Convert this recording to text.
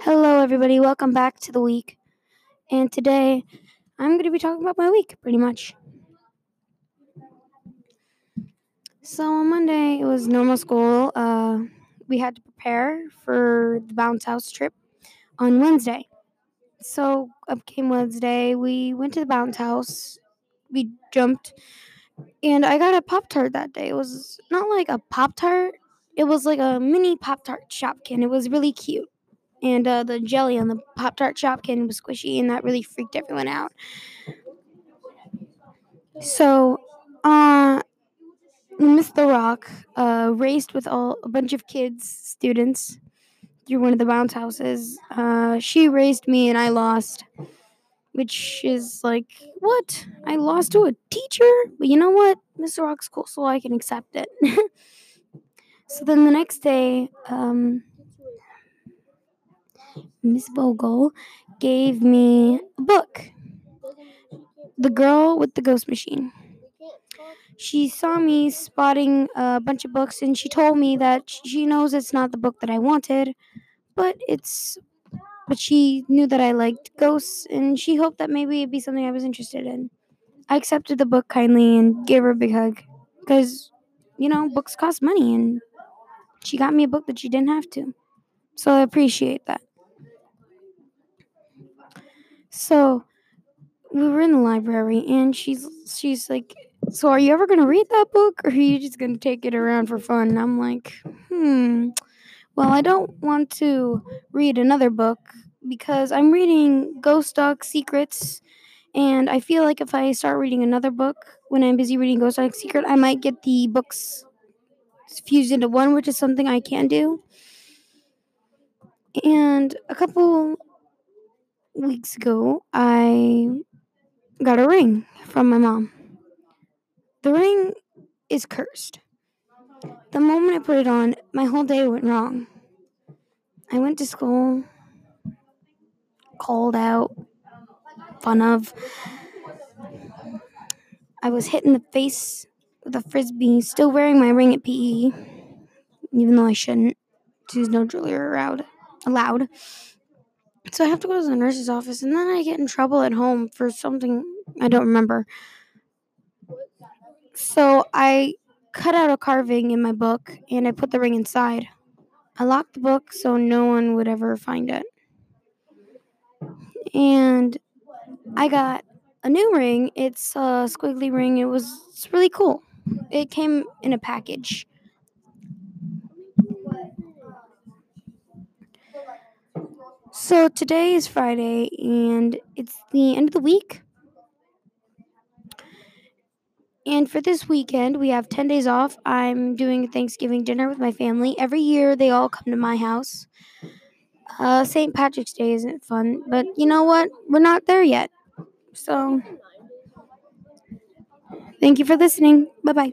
Hello, everybody. Welcome back to the week. And today I'm going to be talking about my week pretty much. So on Monday, it was normal school. Uh, we had to prepare for the bounce house trip on Wednesday. So up came Wednesday. We went to the bounce house. We jumped. And I got a Pop Tart that day. It was not like a Pop Tart, it was like a mini Pop Tart Shopkin. It was really cute and uh, the jelly on the Pop Tart Shopkin was squishy, and that really freaked everyone out. So, uh, Miss The Rock uh, raced with all a bunch of kids, students, through one of the bounce houses. Uh, she raced me, and I lost, which is like, what? I lost to a teacher? But you know what? Mr. Rock's cool, so I can accept it. so then the next day, um, Miss Bogle gave me a book The Girl with the Ghost Machine. She saw me spotting a bunch of books and she told me that she knows it's not the book that I wanted, but it's but she knew that I liked ghosts and she hoped that maybe it'd be something I was interested in. I accepted the book kindly and gave her a big hug because you know, books cost money and she got me a book that she didn't have to. So I appreciate that. So we were in the library and she's she's like, So are you ever gonna read that book or are you just gonna take it around for fun? And I'm like, hmm. Well, I don't want to read another book because I'm reading Ghost Dog Secrets and I feel like if I start reading another book when I'm busy reading Ghost Dog Secret, I might get the books fused into one, which is something I can do. And a couple weeks ago, I mm-hmm. got a ring from my mom. The ring is cursed. The moment I put it on, my whole day went wrong. I went to school, called out, fun of. I was hit in the face with a frisbee, still wearing my ring at PE, even though I shouldn't. There's no jewelry allowed. allowed. So I have to go to the nurse's office, and then I get in trouble at home for something I don't remember. So I cut out a carving in my book and I put the ring inside. I locked the book so no one would ever find it. And I got a new ring. It's a squiggly ring. It was it's really cool. It came in a package. So today is Friday and it's the end of the week. And for this weekend, we have 10 days off. I'm doing Thanksgiving dinner with my family. Every year, they all come to my house. Uh, St. Patrick's Day isn't fun, but you know what? We're not there yet. So, thank you for listening. Bye bye.